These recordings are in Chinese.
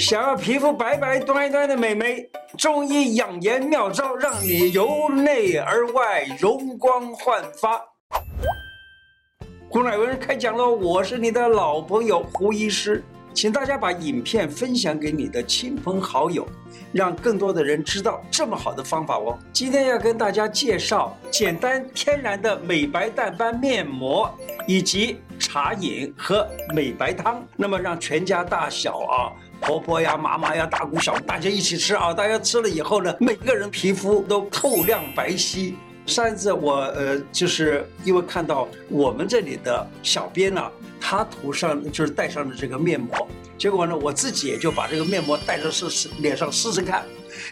想要皮肤白白端端的美眉，中医养颜妙招，让你由内而外容光焕发。胡乃文开讲喽！我是你的老朋友胡医师，请大家把影片分享给你的亲朋好友，让更多的人知道这么好的方法哦。今天要跟大家介绍简单天然的美白淡斑面膜，以及茶饮和美白汤，那么让全家大小啊。婆婆呀，妈妈呀，大姑小姑，大家一起吃啊！大家吃了以后呢，每个人皮肤都透亮白皙。上一次我呃，就是因为看到我们这里的小编呢、啊，他涂上就是戴上了这个面膜，结果呢，我自己也就把这个面膜带着试试脸上试试看，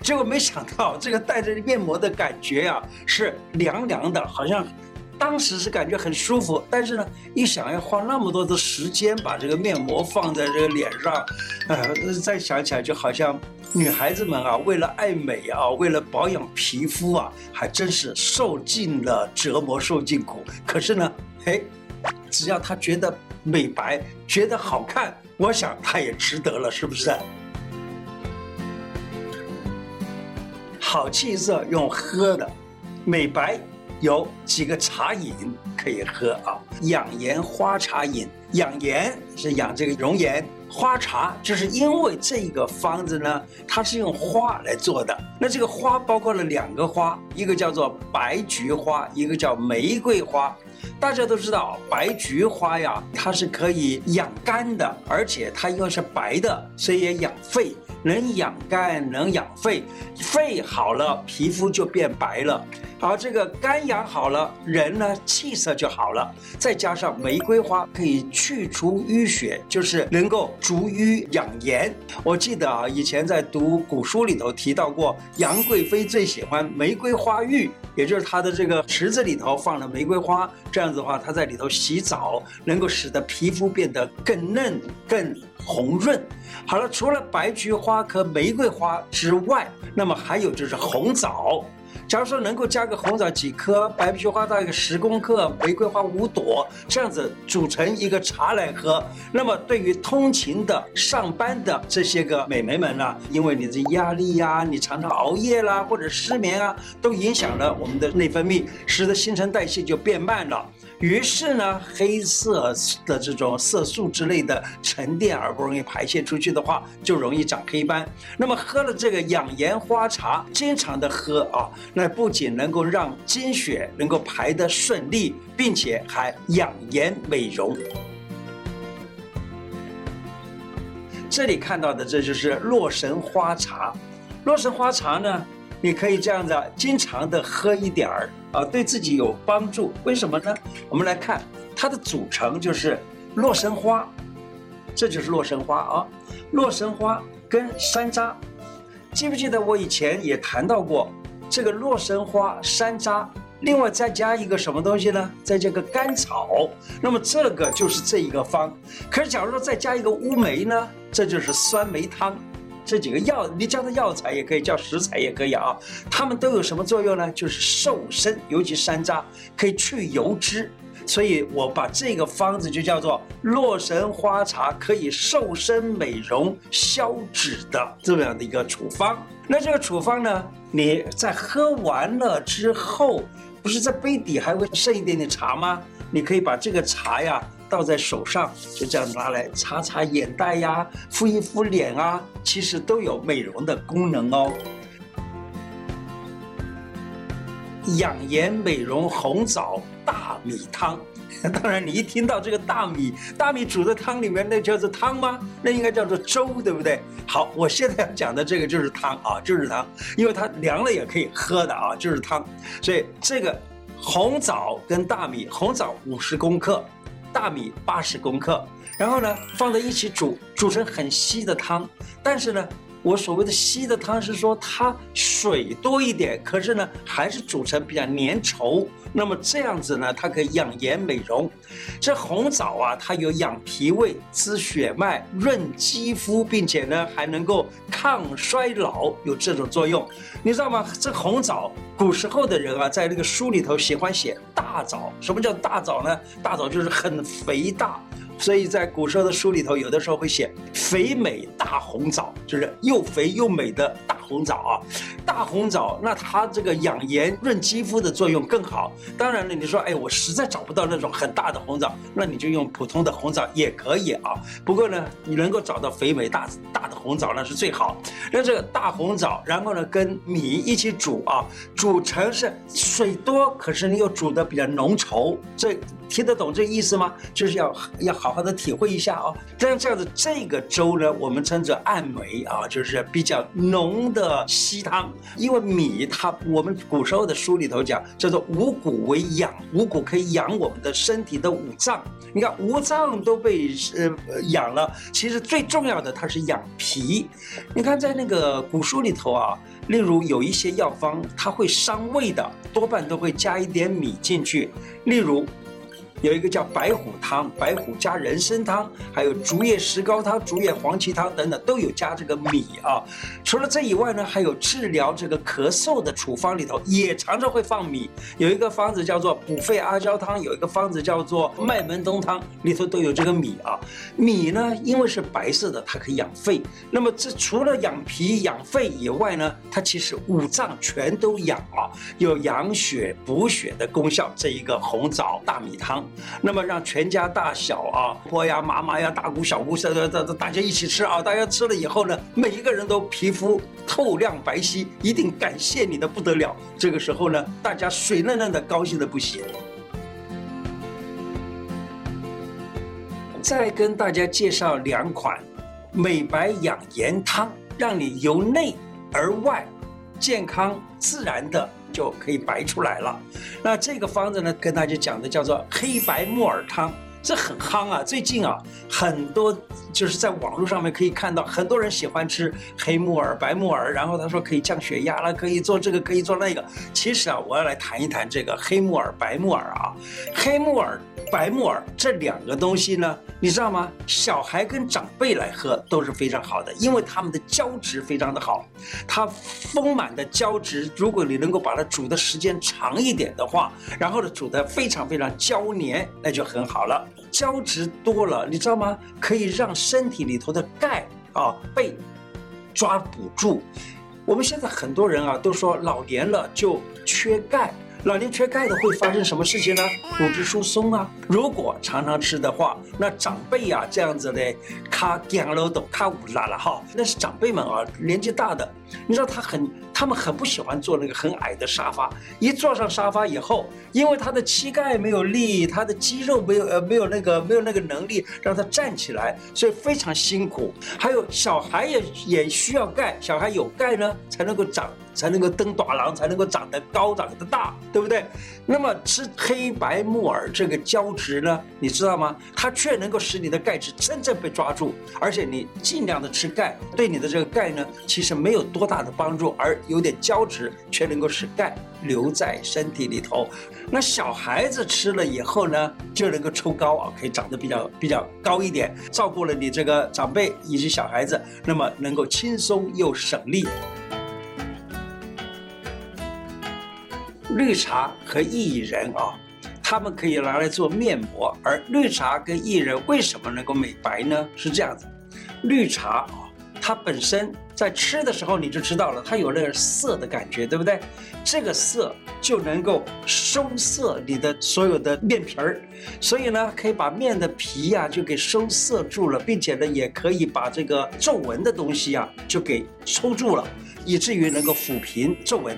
结果没想到这个带着面膜的感觉呀、是凉凉的，好像。当时是感觉很舒服，但是呢，一想要花那么多的时间把这个面膜放在这个脸上，呃，再想起来就好像女孩子们啊，为了爱美啊，为了保养皮肤啊，还真是受尽了折磨，受尽苦。可是呢，哎，只要她觉得美白，觉得好看，我想她也值得了，是不是？好气色用喝的，美白。有几个茶饮可以喝啊，养颜花茶饮，养颜是养这个容颜，花茶就是因为这个方子呢，它是用花来做的。那这个花包括了两个花，一个叫做白菊花，一个叫玫瑰花。大家都知道，白菊花呀，它是可以养肝的，而且它因为是白的，所以也养肺，能养肝，能养肺，肺好了，皮肤就变白了。好，这个肝养好了，人呢气色就好了。再加上玫瑰花可以去除淤血，就是能够逐瘀养颜。我记得啊，以前在读古书里头提到过，杨贵妃最喜欢玫瑰花浴，也就是她的这个池子里头放了玫瑰花，这样子的话，她在里头洗澡，能够使得皮肤变得更嫩、更红润。好了，除了白菊花和玫瑰花之外，那么还有就是红枣。假如说能够加个红枣几颗，白菊花大概十公克，玫瑰花五朵，这样子煮成一个茶来喝，那么对于通勤的、上班的这些个美眉们呢，因为你的压力呀、你常常熬夜啦，或者失眠啊，都影响了我们的内分泌，使得新陈代谢就变慢了。于是呢，黑色的这种色素之类的沉淀而不容易排泄出去的话，就容易长黑斑。那么喝了这个养颜花茶，经常的喝啊，那不仅能够让经血能够排得顺利，并且还养颜美容。这里看到的这就是洛神花茶。洛神花茶呢，你可以这样子经常的喝一点儿。啊，对自己有帮助，为什么呢？我们来看它的组成，就是洛神花，这就是洛神花啊，洛神花跟山楂，记不记得我以前也谈到过这个洛神花、山楂，另外再加一个什么东西呢？再加个甘草，那么这个就是这一个方。可是假如说再加一个乌梅呢，这就是酸梅汤。这几个药，你叫它药材也可以，叫食材也可以啊。它们都有什么作用呢？就是瘦身，尤其山楂可以去油脂，所以我把这个方子就叫做洛神花茶，可以瘦身美容、消脂的这么样的一个处方。那这个处方呢，你在喝完了之后，不是在杯底还会剩一点点茶吗？你可以把这个茶呀。倒在手上，就这样拿来擦擦眼袋呀，敷一敷脸啊，其实都有美容的功能哦。养颜美容红枣大米汤，当然你一听到这个大米，大米煮的汤里面那叫做汤吗？那应该叫做粥，对不对？好，我现在要讲的这个就是汤啊，就是汤，因为它凉了也可以喝的啊，就是汤。所以这个红枣跟大米，红枣五十公克。大米八十公克，然后呢，放在一起煮，煮成很稀的汤。但是呢，我所谓的稀的汤是说它水多一点，可是呢，还是煮成比较粘稠。那么这样子呢，它可以养颜美容。这红枣啊，它有养脾胃、滋血脉、润肌肤，并且呢，还能够抗衰老，有这种作用。你知道吗？这红枣，古时候的人啊，在那个书里头喜欢写大枣。什么叫大枣呢？大枣就是很肥大、所以在古时候的书里头，有的时候会写肥美大红枣，就是又肥又美的大红枣啊。大红枣，那它这个养颜润肌肤的作用更好。当然了，你说，哎，我实在找不到那种很大的红枣，那你就用普通的红枣也可以啊。不过呢，你能够找到肥美大大的红枣，那是最好。那这个大红枣，然后呢，跟米一起煮啊，煮成是水多，可是你又煮得比较浓稠，这。听得懂这意思吗？就是要要好好的体会一下哦。但这样子，这个粥呢，我们称作暗梅啊，就是比较浓的稀汤。因为米它，我们古时候的书里头讲叫做五谷为养，五谷可以养我们的身体的五脏。你看五脏都被呃养了，其实最重要的它是养脾。你看在那个古书里头啊，例如有一些药方它会伤胃的，多半都会加一点米进去，例如。有一个叫白虎汤，白虎加人参汤，还有竹叶石膏汤、竹叶黄芪汤等等，都有加这个米啊。除了这以外呢，还有治疗这个咳嗽的处方里头也常常会放米。有一个方子叫做补肺阿胶汤，有一个方子叫做麦门冬汤，里头都有这个米啊。米呢，因为是白色的，它可以养肺。那么这除了养脾养肺以外呢，它其实五脏全都养啊，有养血补血的功效。这一个红枣大米汤。那么让全家大小啊，婆呀、妈妈呀、大姑、小姑，这这这大家一起吃啊！大家吃了以后呢，每一个人都皮肤透亮白皙，一定感谢你的不得了。这个时候呢，大家水嫩嫩的，高兴的不行。再跟大家介绍两款美白养颜汤，让你由内而外健康自然的。就可以白出来了。那这个方子呢，跟大家讲的叫做黑白木耳汤，这很夯啊。最近啊，很多就是在网络上面可以看到，很多人喜欢吃黑木耳、白木耳，然后他说可以降血压了，可以做这个，可以做那个。其实啊，我要来谈一谈这个黑木耳、白木耳啊，黑木耳。白木耳这两个东西呢，你知道吗？小孩跟长辈来喝都是非常好的，因为它们的胶质非常的好。它丰满的胶质，如果你能够把它煮的时间长一点的话，然后呢煮得非常非常胶黏，那就很好了。胶质多了，你知道吗？可以让身体里头的钙啊被抓捕住。我们现在很多人啊都说老年了就缺钙。老年缺钙的会发生什么事情呢？骨质疏松啊！如果常常吃的话，那长辈呀这样子的，卡干了都卡乌拉了哈，那是长辈们啊，年纪大的，你知道他很，他们很不喜欢坐那个很矮的沙发，一坐上沙发以后，因为他的膝盖没有力，他的肌肉没有呃没有那个没有那个能力让他站起来，所以非常辛苦。还有小孩也也需要钙，小孩有钙呢才能够长。才能够登大郎，才能够长得高，长得大，对不对？那么吃黑白木耳这个胶质呢，你知道吗？它却能够使你的钙质真正被抓住，而且你尽量的吃钙，对你的这个钙呢，其实没有多大的帮助，而有点胶质却能够使钙留在身体里头。那小孩子吃了以后呢，就能够抽高啊，可以长得比较比较高一点，照顾了你这个长辈以及小孩子，那么能够轻松又省力。绿茶和薏仁啊，它们可以拿来做面膜。而绿茶跟薏仁为什么能够美白呢？是这样子，绿茶啊，它本身在吃的时候你就知道了，它有那个涩的感觉，对不对？这个涩就能够收涩你的所有的面皮儿，所以呢，可以把面的皮呀就给收涩住了，并且呢，也可以把这个皱纹的东西啊就给抽住了，以至于能够抚平皱纹。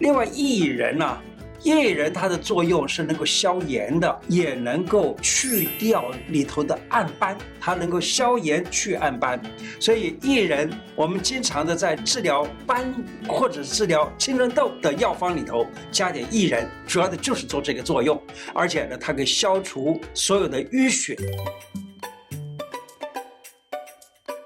另外，薏仁呢，薏仁它的作用是能够消炎的，也能够去掉里头的暗斑，它能够消炎去暗斑。所以，薏仁我们经常的在治疗斑或者治疗青春痘的药方里头加点薏仁，主要的就是做这个作用。而且呢，它可以消除所有的淤血。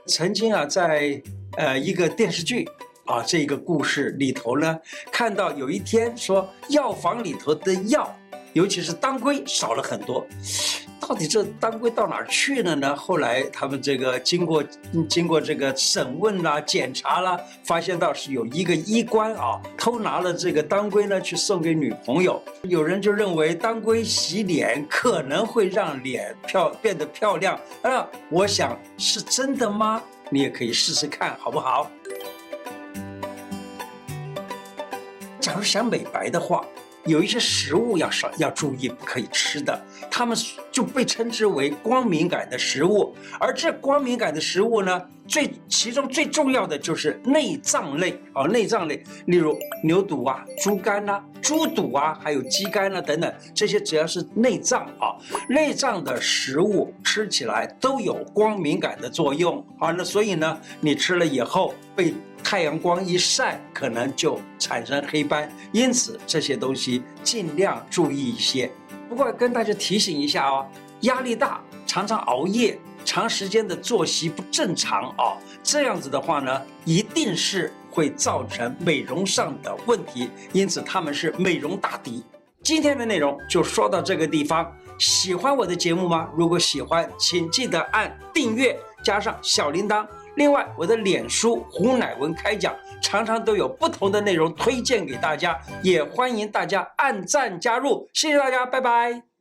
曾经啊，在呃一个电视剧。啊，这个故事里头呢，看到有一天说药房里头的药，尤其是当归少了很多，到底这当归到哪儿去了呢？后来他们这个经过经过这个审问啦、检查啦，发现到是有一个医官啊偷拿了这个当归呢去送给女朋友。有人就认为当归洗脸可能会让脸漂变得漂亮啊，我想是真的吗？你也可以试试看好不好？想美白的话。有一些食物要少要注意，不可以吃的，它们就被称之为光敏感的食物。而这光敏感的食物呢，最其中最重要的就是内脏类啊，内脏类，例如牛肚啊、猪肝呐、猪肚啊，还有鸡肝啊等等，这些只要是内脏啊，内脏的食物吃起来都有光敏感的作用啊。那所以呢，你吃了以后被。太阳光一晒，可能就产生黑斑，因此这些东西尽量注意一些。不过跟大家提醒一下哦，压力大，常常熬夜，长时间的作息不正常啊，这样子的话呢，一定是会造成美容上的问题。因此他们是美容大敌。今天的内容就说到这个地方。喜欢我的节目吗？如果喜欢，请记得按订阅，加上小铃铛。另外，我的脸书胡乃文开讲，常常都有不同的内容推荐给大家，也欢迎大家按赞加入。谢谢大家，拜拜。